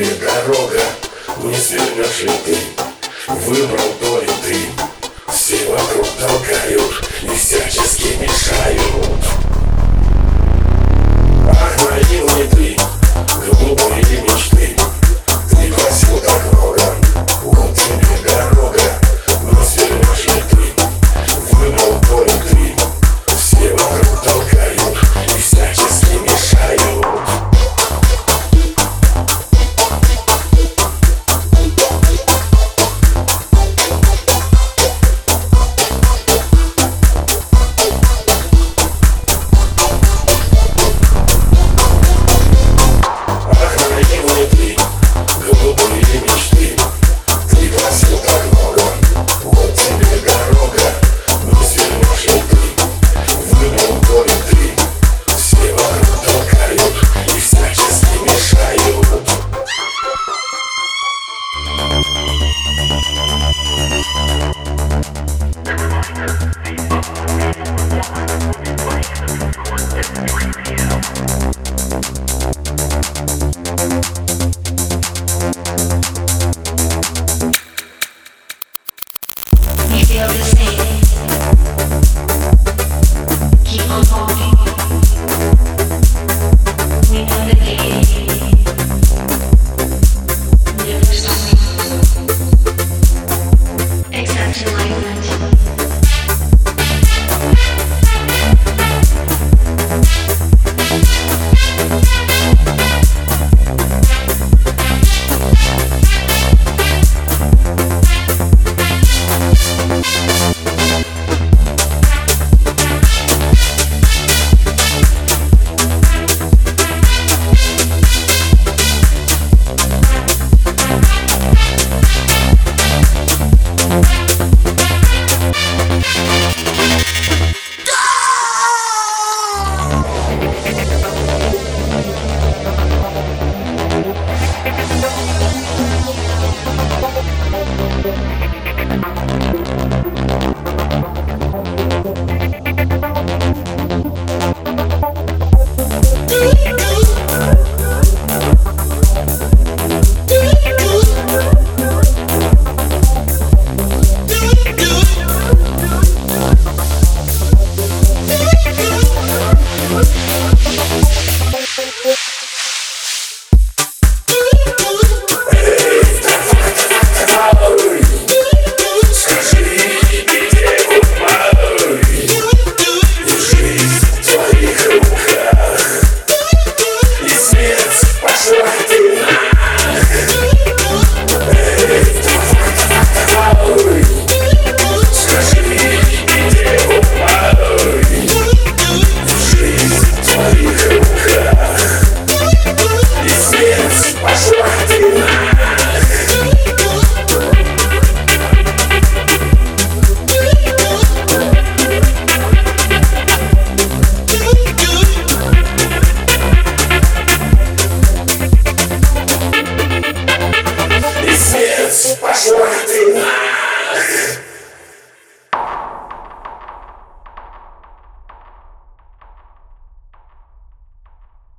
тебе дорога, не свернешь ли ты? Выбрал долю ты, все вокруг толкают и всячески мешают. Thank you.